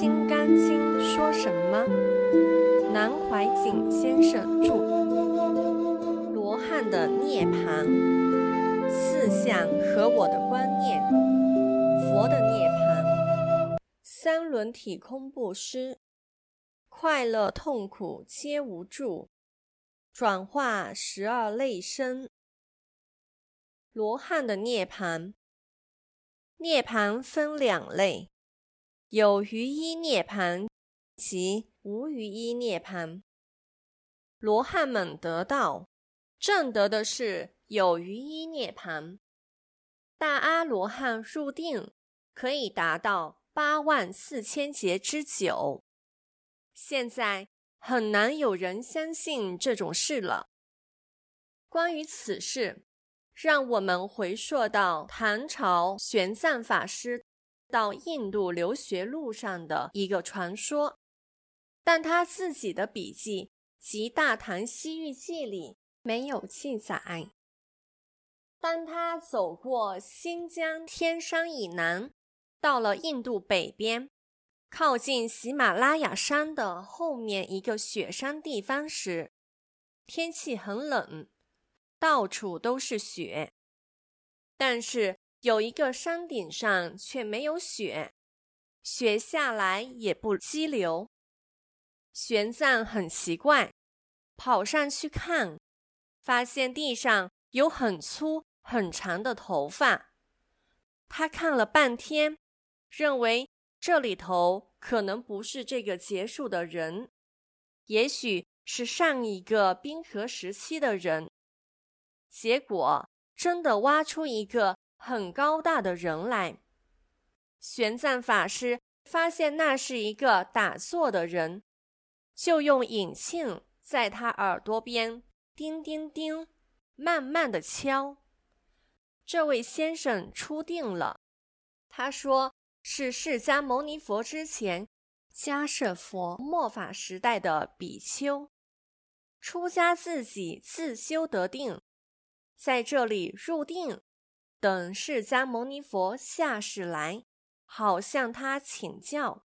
《心肝经》说什么？南怀瑾先生著。罗汉的涅槃，四相和我的观念，佛的涅槃，三轮体空不施，快乐痛苦皆无助，转化十二类生。罗汉的涅槃，涅槃分两类。有余一涅槃及无余一涅槃。罗汉们得道，正得的是有余一涅槃。大阿罗汉入定，可以达到八万四千劫之久。现在很难有人相信这种事了。关于此事，让我们回溯到唐朝玄奘法师。到印度留学路上的一个传说，但他自己的笔记及《大唐西域记》里没有记载。当他走过新疆天山以南，到了印度北边，靠近喜马拉雅山的后面一个雪山地方时，天气很冷，到处都是雪，但是。有一个山顶上却没有雪，雪下来也不激流。玄奘很奇怪，跑上去看，发现地上有很粗很长的头发。他看了半天，认为这里头可能不是这个结束的人，也许是上一个冰河时期的人。结果真的挖出一个。很高大的人来，玄奘法师发现那是一个打坐的人，就用引磬在他耳朵边叮叮叮，慢慢的敲。这位先生出定了，他说是释迦牟尼佛之前迦舍佛末法时代的比丘，出家自己自修得定，在这里入定。等释迦牟尼佛下世来，好向他请教。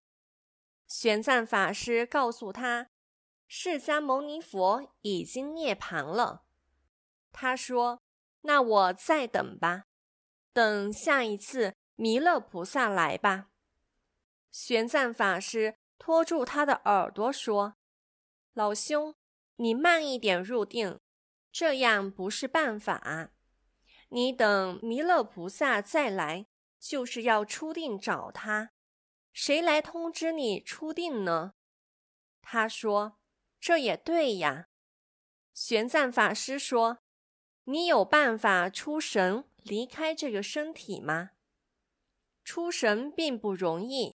玄奘法师告诉他，释迦牟尼佛已经涅槃了。他说：“那我再等吧，等下一次弥勒菩萨来吧。”玄奘法师托住他的耳朵说：“老兄，你慢一点入定，这样不是办法。”你等弥勒菩萨再来，就是要出定找他。谁来通知你出定呢？他说：“这也对呀。”玄奘法师说：“你有办法出神离开这个身体吗？出神并不容易。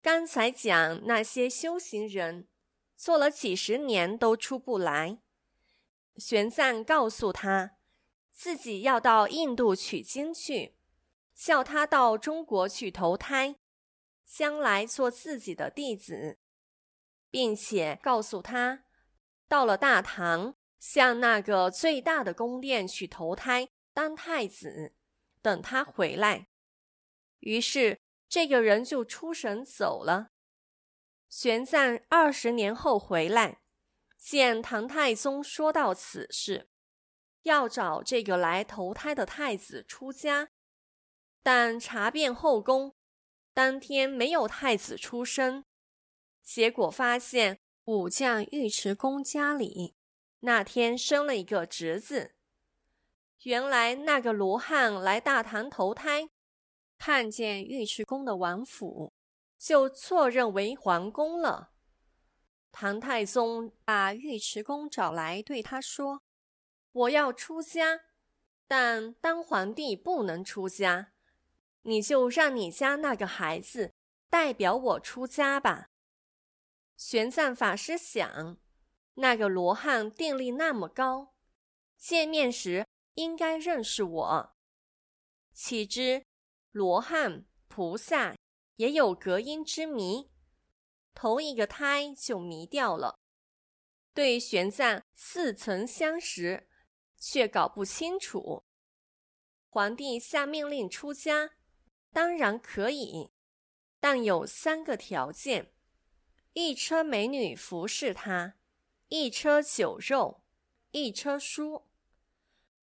刚才讲那些修行人做了几十年都出不来。”玄奘告诉他。自己要到印度取经去，叫他到中国去投胎，将来做自己的弟子，并且告诉他，到了大唐，向那个最大的宫殿去投胎当太子，等他回来。于是这个人就出神走了。玄奘二十年后回来，见唐太宗说到此事。要找这个来投胎的太子出家，但查遍后宫，当天没有太子出生。结果发现武将尉迟恭家里那天生了一个侄子。原来那个罗汉来大唐投胎，看见尉迟恭的王府，就错认为皇宫了。唐太宗把尉迟恭找来，对他说。我要出家，但当皇帝不能出家，你就让你家那个孩子代表我出家吧。玄奘法师想，那个罗汉定力那么高，见面时应该认识我。岂知罗汉菩萨也有隔音之谜，头一个胎就迷掉了。对玄奘似曾相识。却搞不清楚。皇帝下命令出家，当然可以，但有三个条件：一车美女服侍他，一车酒肉，一车书。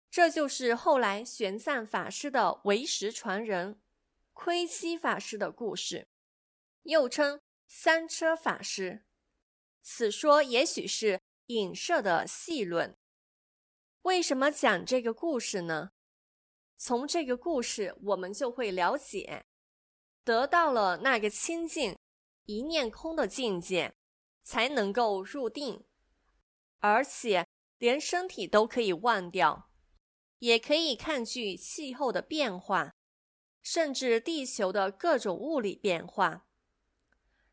这就是后来玄奘法师的唯识传人窥基法师的故事，又称三车法师。此说也许是影射的戏论。为什么讲这个故事呢？从这个故事，我们就会了解，得到了那个清净一念空的境界，才能够入定，而且连身体都可以忘掉，也可以抗拒气候的变化，甚至地球的各种物理变化。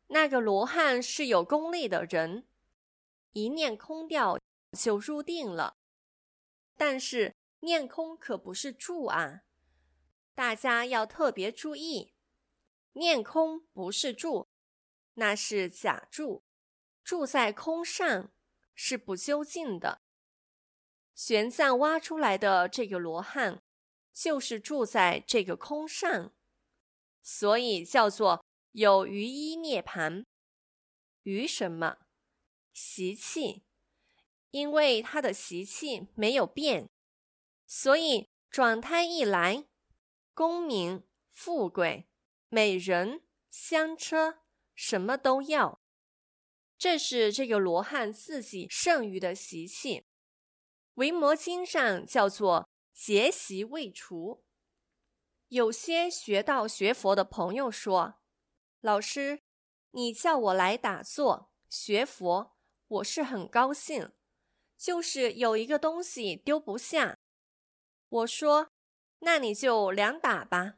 那个罗汉是有功力的人，一念空掉就入定了，但是。念空可不是住啊，大家要特别注意，念空不是住，那是假住，住在空上是不究竟的。玄奘挖出来的这个罗汉，就是住在这个空上，所以叫做有余一涅盘。余什么？习气，因为他的习气没有变。所以转胎一来，功名、富贵、美人、香车，什么都要。这是这个罗汉自己剩余的习气，《维摩经》上叫做结习未除。有些学道学佛的朋友说：“老师，你叫我来打坐学佛，我是很高兴，就是有一个东西丢不下。”我说：“那你就两打吧，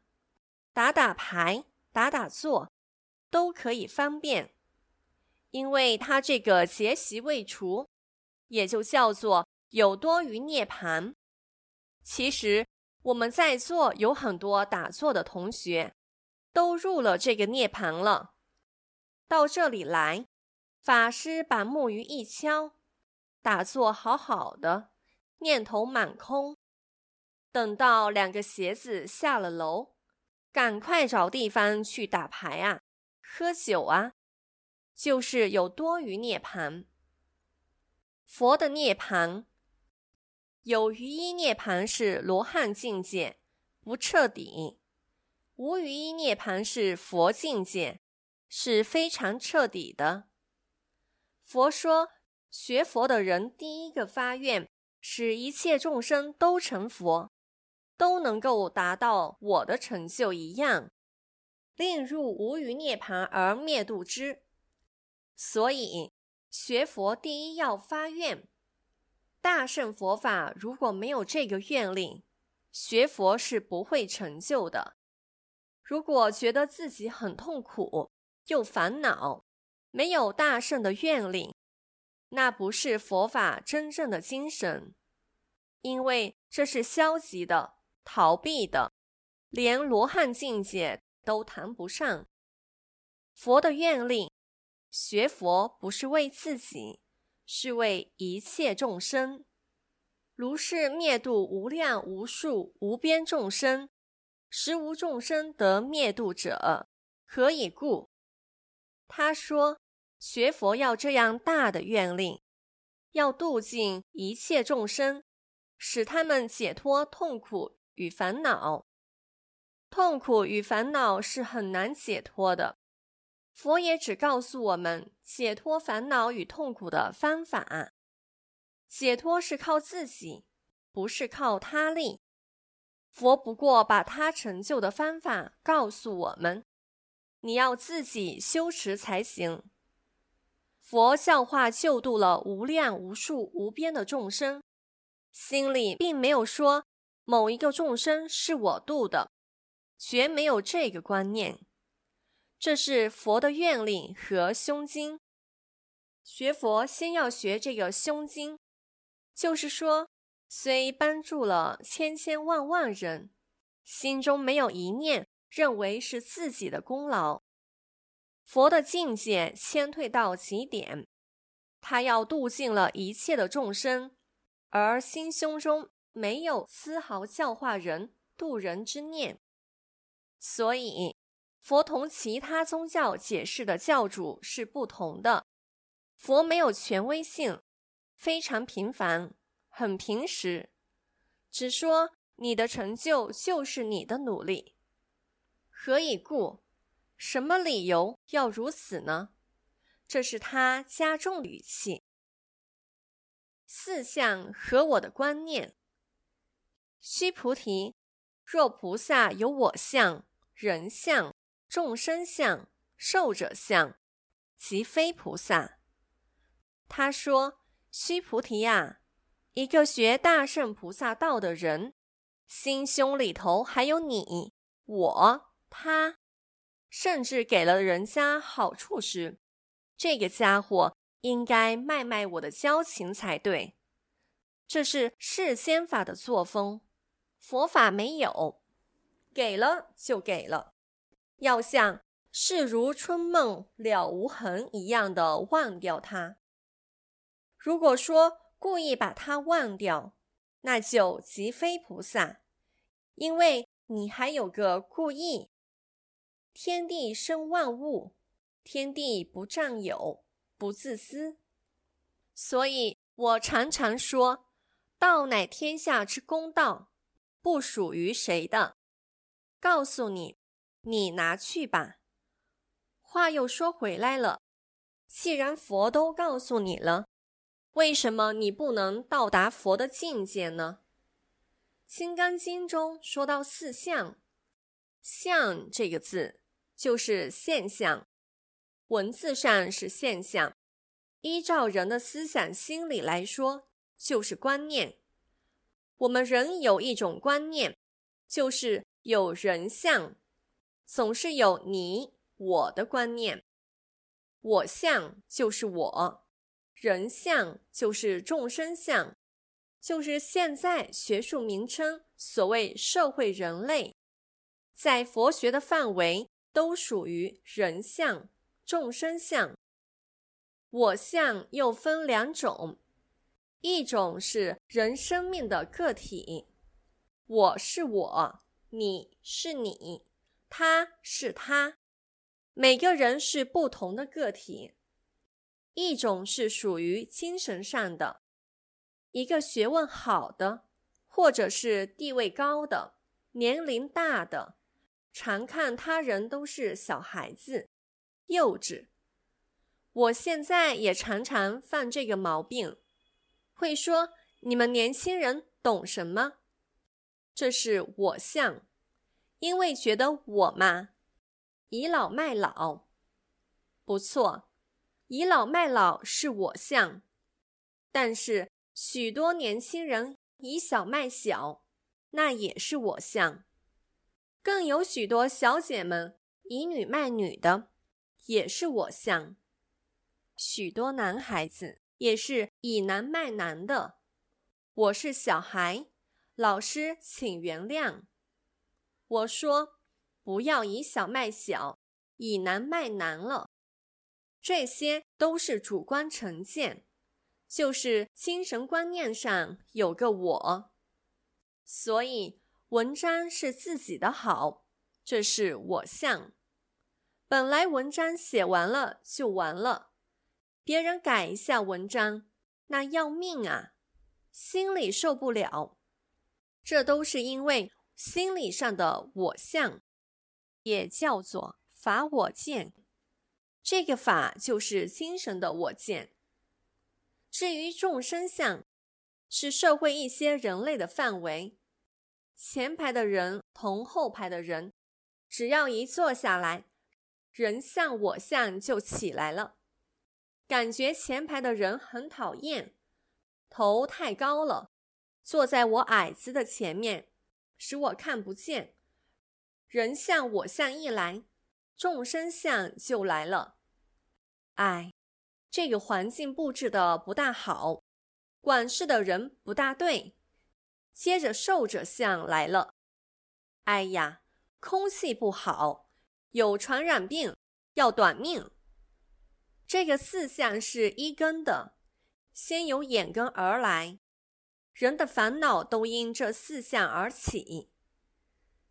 打打牌，打打坐，都可以方便。因为他这个结习未除，也就叫做有多余涅盘。其实我们在座有很多打坐的同学，都入了这个涅盘了。到这里来，法师把木鱼一敲，打坐好好的，念头满空。”等到两个鞋子下了楼，赶快找地方去打牌啊，喝酒啊，就是有多余涅盘。佛的涅盘，有余一涅盘是罗汉境界，不彻底；无余一涅盘是佛境界，是非常彻底的。佛说，学佛的人第一个发愿，使一切众生都成佛。都能够达到我的成就一样，令入无余涅盘而灭度之。所以学佛第一要发愿。大圣佛法如果没有这个愿力，学佛是不会成就的。如果觉得自己很痛苦又烦恼，没有大圣的愿力，那不是佛法真正的精神，因为这是消极的。逃避的，连罗汉境界都谈不上。佛的愿力，学佛不是为自己，是为一切众生。如是灭度无量无数无边众生，实无众生得灭度者。何以故？他说，学佛要这样大的愿力，要度尽一切众生，使他们解脱痛苦。与烦恼，痛苦与烦恼是很难解脱的。佛也只告诉我们解脱烦恼与痛苦的方法。解脱是靠自己，不是靠他力。佛不过把他成就的方法告诉我们，你要自己修持才行。佛教化救度了无量无数无边的众生，心里并没有说。某一个众生是我度的，绝没有这个观念。这是佛的愿力和胸襟。学佛先要学这个胸襟，就是说，虽帮助了千千万万人，心中没有一念认为是自己的功劳。佛的境界谦退到极点，他要度尽了一切的众生，而心胸中。没有丝毫教化人、度人之念，所以佛同其他宗教解释的教主是不同的。佛没有权威性，非常平凡，很平实，只说你的成就就是你的努力。何以故？什么理由要如此呢？这是他加重语气。四相和我的观念。须菩提，若菩萨有我相、人相、众生相、寿者相，即非菩萨。他说：“须菩提呀，一个学大圣菩萨道的人，心胸里头还有你、我、他，甚至给了人家好处时，这个家伙应该卖卖我的交情才对。这是世间法的作风，佛法没有，给了就给了，要像事如春梦了无痕一样的忘掉它。”如果说故意把它忘掉，那就即非菩萨，因为你还有个故意。天地生万物，天地不占有，不自私，所以我常常说，道乃天下之公道，不属于谁的。告诉你，你拿去吧。话又说回来了，既然佛都告诉你了。为什么你不能到达佛的境界呢？《金刚经》中说到四相，相这个字就是现象，文字上是现象，依照人的思想心理来说，就是观念。我们人有一种观念，就是有人相，总是有你我的观念，我相就是我。人相就是众生相，就是现在学术名称所谓社会人类，在佛学的范围都属于人相、众生相。我相又分两种，一种是人生命的个体，我是我，你是你，他是他，每个人是不同的个体。一种是属于精神上的，一个学问好的，或者是地位高的、年龄大的，常看他人都是小孩子、幼稚。我现在也常常犯这个毛病，会说你们年轻人懂什么？这是我相，因为觉得我嘛，倚老卖老，不错。倚老卖老是我相，但是许多年轻人以小卖小，那也是我相。更有许多小姐们以女卖女的，也是我相。许多男孩子也是以男卖男的，我是小孩，老师请原谅。我说不要以小卖小，以男卖男了。这些都是主观成见，就是精神观念上有个我，所以文章是自己的好，这是我相。本来文章写完了就完了，别人改一下文章，那要命啊，心里受不了。这都是因为心理上的我相，也叫做法我见。这个法就是精神的我见。至于众生相，是社会一些人类的范围。前排的人同后排的人，只要一坐下来，人像我像就起来了，感觉前排的人很讨厌，头太高了，坐在我矮子的前面，使我看不见。人像我像一来，众生相就来了。哎，这个环境布置的不大好，管事的人不大对。接着受者相来了，哎呀，空气不好，有传染病，要短命。这个四相是一根的，先由眼根而来，人的烦恼都因这四相而起。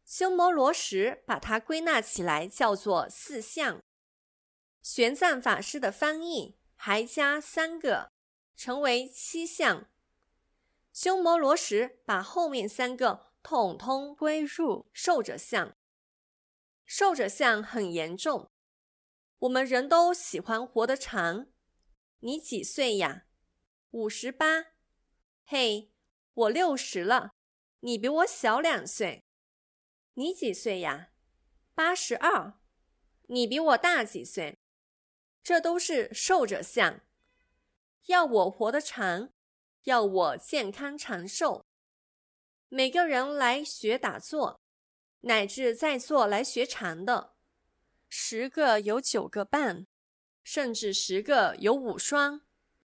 鸠摩罗什把它归纳起来叫做四相。玄奘法师的翻译还加三个，成为七相。鸠摩罗什把后面三个统统归入寿者相。寿者相很严重，我们人都喜欢活得长。你几岁呀？五十八。嘿，我六十了，你比我小两岁。你几岁呀？八十二。你比我大几岁？这都是寿者相。要我活得长，要我健康长寿。每个人来学打坐。乃至在座来学禅的，十个有九个半，甚至十个有五双，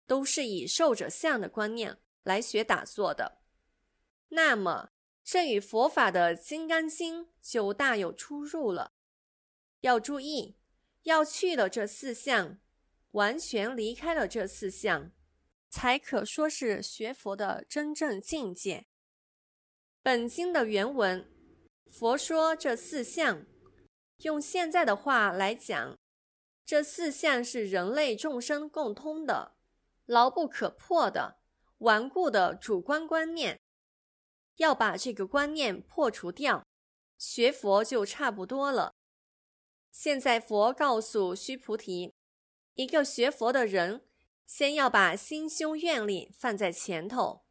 都是以受者相的观念来学打坐的。那么，这与佛法的《金刚经》就大有出入了。要注意，要去了这四项，完全离开了这四项，才可说是学佛的真正境界。本经的原文。佛说这四相，用现在的话来讲，这四相是人类众生共通的、牢不可破的、顽固的主观观念。要把这个观念破除掉，学佛就差不多了。现在佛告诉须菩提，一个学佛的人，先要把心胸愿力放在前头，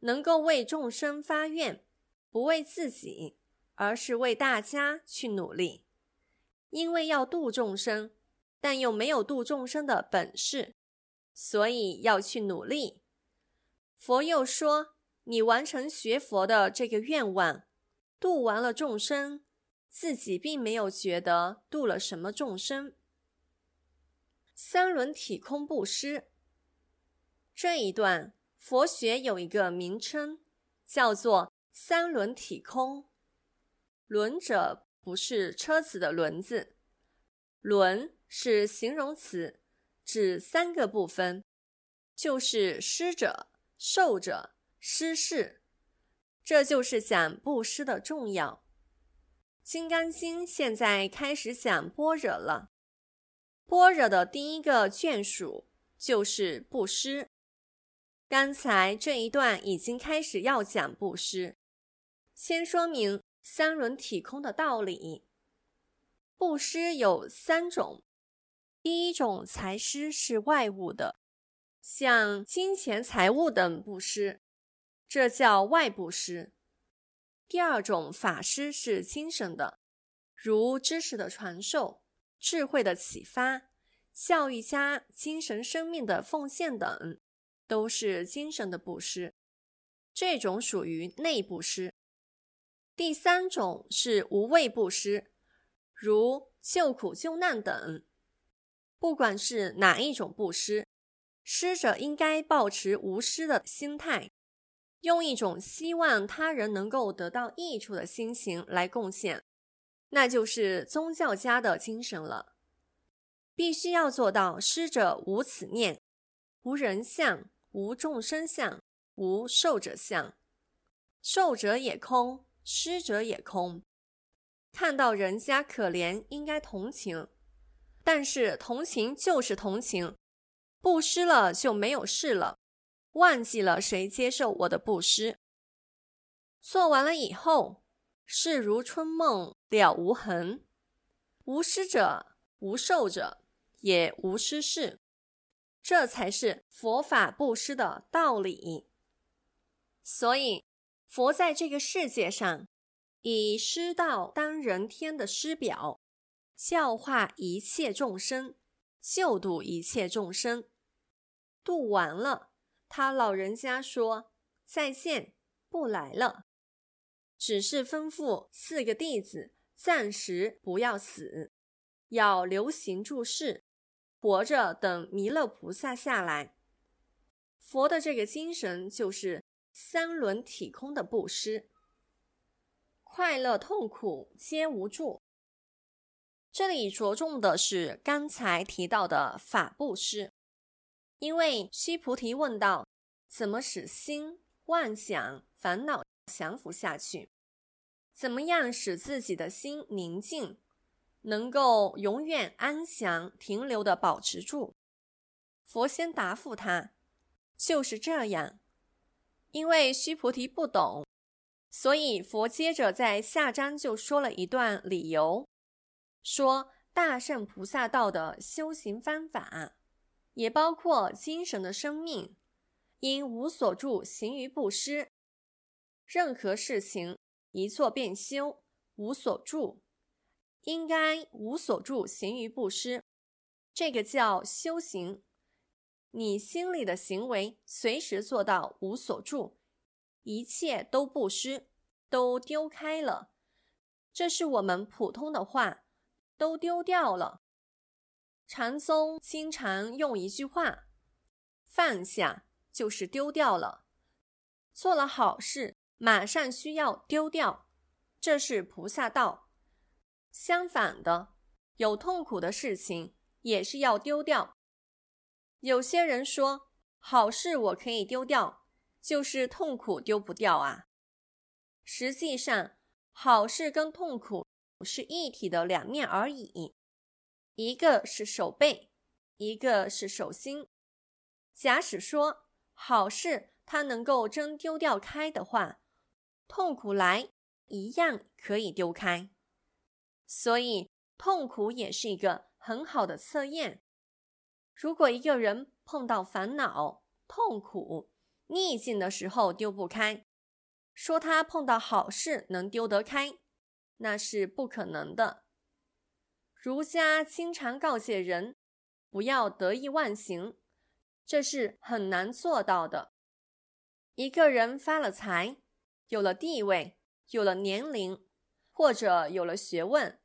能够为众生发愿，不为自己。而是为大家去努力，因为要度众生，但又没有度众生的本事，所以要去努力。佛又说：“你完成学佛的这个愿望，度完了众生，自己并没有觉得度了什么众生。”三轮体空布施这一段，佛学有一个名称，叫做三轮体空。轮者不是车子的轮子，轮是形容词，指三个部分，就是施者、受者、施事。这就是讲布施的重要。《金刚经》现在开始讲般若了，般若的第一个眷属就是布施。刚才这一段已经开始要讲布施，先说明。三轮体空的道理，布施有三种。第一种财施是外物的，像金钱、财物等布施，这叫外布施。第二种法施是精神的，如知识的传授、智慧的启发、教育家精神生命的奉献等，都是精神的布施。这种属于内布施。第三种是无畏布施，如救苦救难等。不管是哪一种布施，施者应该保持无私的心态，用一种希望他人能够得到益处的心情来贡献，那就是宗教家的精神了。必须要做到施者无此念，无人相，无众生相，无受者相，受者也空。施者也空，看到人家可怜，应该同情，但是同情就是同情，布施了就没有事了，忘记了谁接受我的布施。做完了以后，事如春梦了无痕，无施者无受者也无施事，这才是佛法布施的道理。所以。佛在这个世界上，以师道当人天的师表，教化一切众生，救度一切众生。度完了，他老人家说再见，不来了，只是吩咐四个弟子暂时不要死，要留行住世，活着等弥勒菩萨下来。佛的这个精神就是。三轮体空的布施，快乐痛苦皆无助。这里着重的是刚才提到的法布施，因为须菩提问道：怎么使心妄想烦恼降服下去？怎么样使自己的心宁静，能够永远安详停留的保持住？佛先答复他，就是这样。因为须菩提不懂，所以佛接着在下章就说了一段理由，说大圣菩萨道的修行方法，也包括精神的生命，因无所住行于布施。任何事情一做便修，无所住，应该无所住行于布施，这个叫修行。你心里的行为随时做到无所住，一切都不失，都丢开了。这是我们普通的话，都丢掉了。禅宗经常用一句话：“放下就是丢掉了。”做了好事，马上需要丢掉，这是菩萨道。相反的，有痛苦的事情也是要丢掉。有些人说好事我可以丢掉，就是痛苦丢不掉啊。实际上，好事跟痛苦是一体的两面而已，一个是手背，一个是手心。假使说好事它能够真丢掉开的话，痛苦来一样可以丢开。所以，痛苦也是一个很好的测验。如果一个人碰到烦恼、痛苦、逆境的时候丢不开，说他碰到好事能丢得开，那是不可能的。儒家经常告诫人不要得意忘形，这是很难做到的。一个人发了财，有了地位，有了年龄，或者有了学问，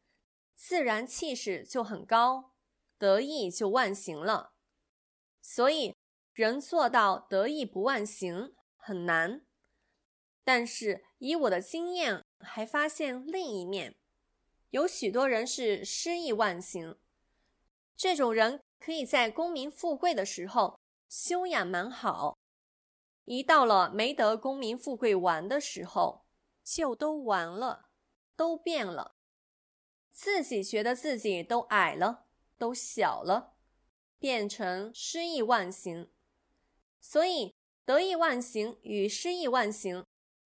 自然气势就很高。得意就忘形了，所以人做到得意不忘形很难。但是以我的经验，还发现另一面，有许多人是失意忘形。这种人可以在功名富贵的时候修养蛮好，一到了没得功名富贵玩的时候，就都完了，都变了，自己觉得自己都矮了。都小了，变成失意忘形。所以得意忘形与失意忘形，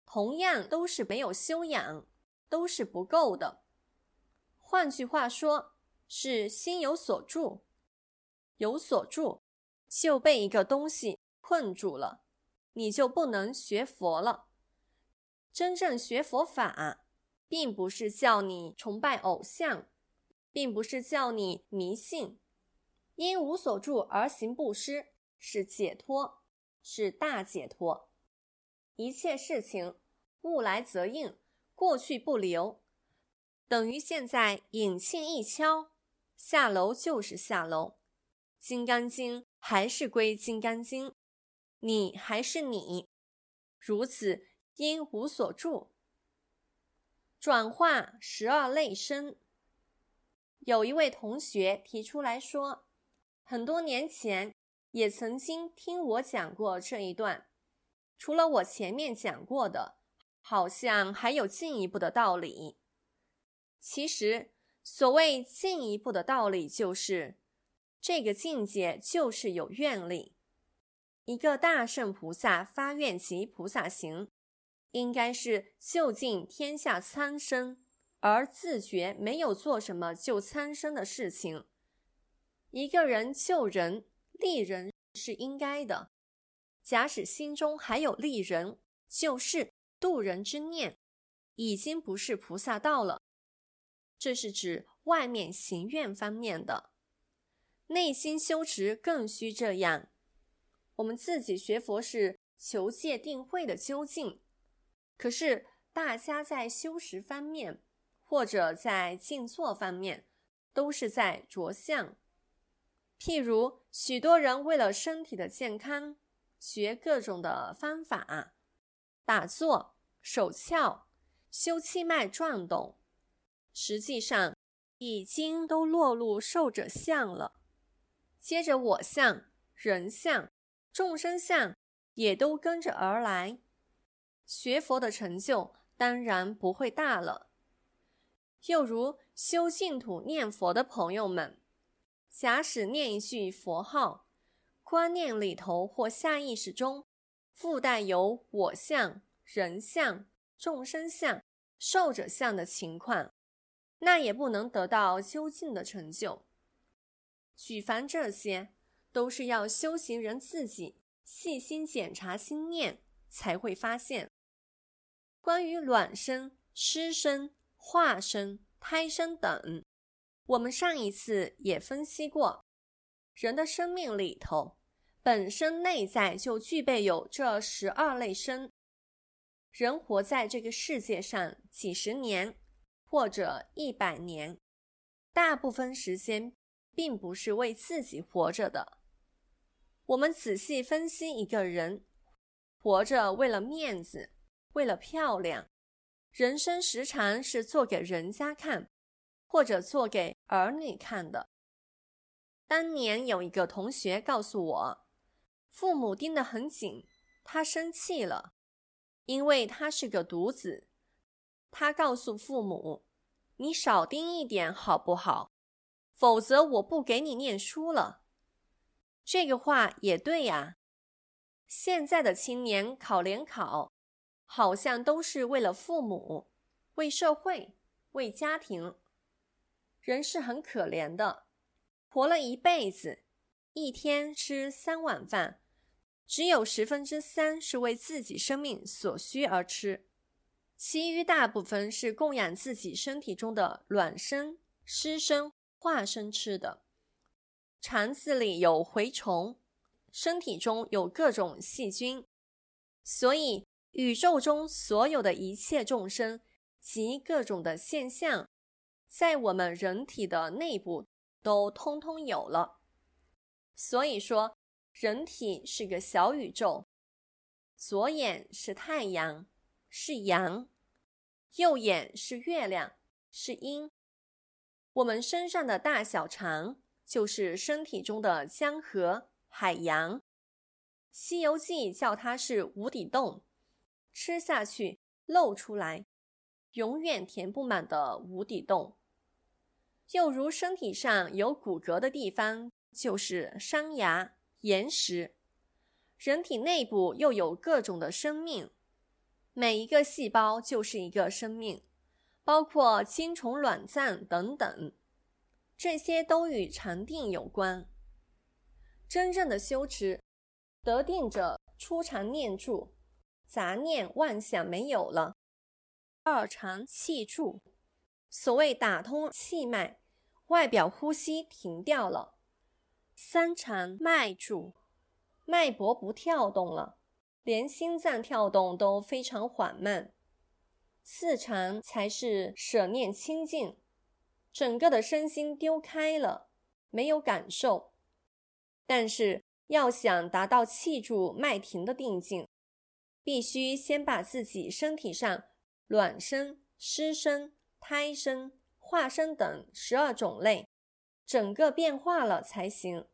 同样都是没有修养，都是不够的。换句话说，是心有所住，有所住就被一个东西困住了，你就不能学佛了。真正学佛法，并不是叫你崇拜偶像。并不是叫你迷信，因无所住而行布施是解脱，是大解脱。一切事情物来则应，过去不留，等于现在引磬一敲，下楼就是下楼。金刚经还是归金刚经，你还是你，如此因无所住，转化十二类身。有一位同学提出来说，很多年前也曾经听我讲过这一段。除了我前面讲过的，好像还有进一步的道理。其实，所谓进一步的道理，就是这个境界就是有愿力。一个大圣菩萨发愿及菩萨行，应该是就近天下苍生。而自觉没有做什么救苍生的事情，一个人救人利人是应该的。假使心中还有利人、救世、度人之念，已经不是菩萨道了。这是指外面行愿方面的，内心修持更需这样。我们自己学佛是求戒定慧的究竟，可是大家在修持方面。或者在静坐方面，都是在着相。譬如许多人为了身体的健康，学各种的方法，打坐、手窍、修气脉转动，实际上已经都落入受者相了。接着我相、人相、众生相也都跟着而来。学佛的成就。当然不会大了。又如修净土念佛的朋友们，假使念一句佛号，观念里头或下意识中附带有我相、人相、众生相、寿者相的情况，那也不能得到究竟的成就。举凡这些，都是要修行人自己细心检查心念，才会发现。关于卵生、湿生。化生、胎生等，我们上一次也分析过。人的生命里头，本身内在就具备有这十二类生。人活在这个世界上几十年或者一百年，大部分时间并不是为自己活着的。我们仔细分析一个人，活着为了面子，为了漂亮。人生时常是做给人家看，或者做给儿女看的。当年有一个同学告诉我，父母盯得很紧，他生气了，因为他是个独子。他告诉父母：“你少盯一点好不好？否则我不给你念书了。”这个话也对呀。现在的青年考联考。好像都是为了父母、为社会、为家庭。人是很可怜的，活了一辈子，一天吃三碗饭，只有十分之三是为自己生命所需而吃，其余大部分是供养自己身体中的卵生、湿生、化生吃的。肠子里有蛔虫，身体中有各种细菌，所以。宇宙中所有的一切众生及各种的现象，在我们人体的内部都通通有了。所以说，人体是个小宇宙。左眼是太阳，是阳；右眼是月亮，是阴。我们身上的大小肠，就是身体中的江河、海洋。《西游记》叫它是无底洞。吃下去漏出来，永远填不满的无底洞。又如身体上有骨骼的地方，就是山崖、岩石。人体内部又有各种的生命，每一个细胞就是一个生命，包括精虫、卵脏等等，这些都与禅定有关。真正的修持得定者，出禅念住。杂念妄想没有了，二长气住，所谓打通气脉，外表呼吸停掉了；三长脉住，脉搏不跳动了，连心脏跳动都非常缓慢；四长才是舍念清净，整个的身心丢开了，没有感受。但是要想达到气住脉停的定境。必须先把自己身体上卵生、湿生、胎生、化生等十二种类整个变化了才行，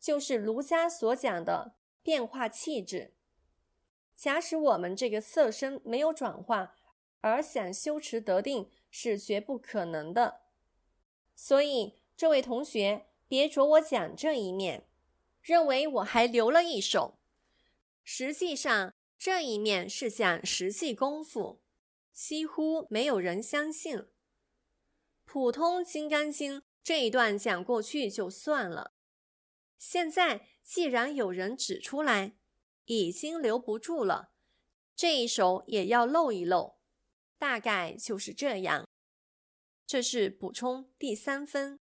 就是儒家所讲的变化气质。假使我们这个色身没有转化，而想修持得定是绝不可能的。所以这位同学别着我讲这一面，认为我还留了一手，实际上。这一面是讲实际功夫，几乎没有人相信。普通《金刚经》这一段讲过去就算了，现在既然有人指出来，已经留不住了，这一手也要露一露，大概就是这样。这是补充第三分。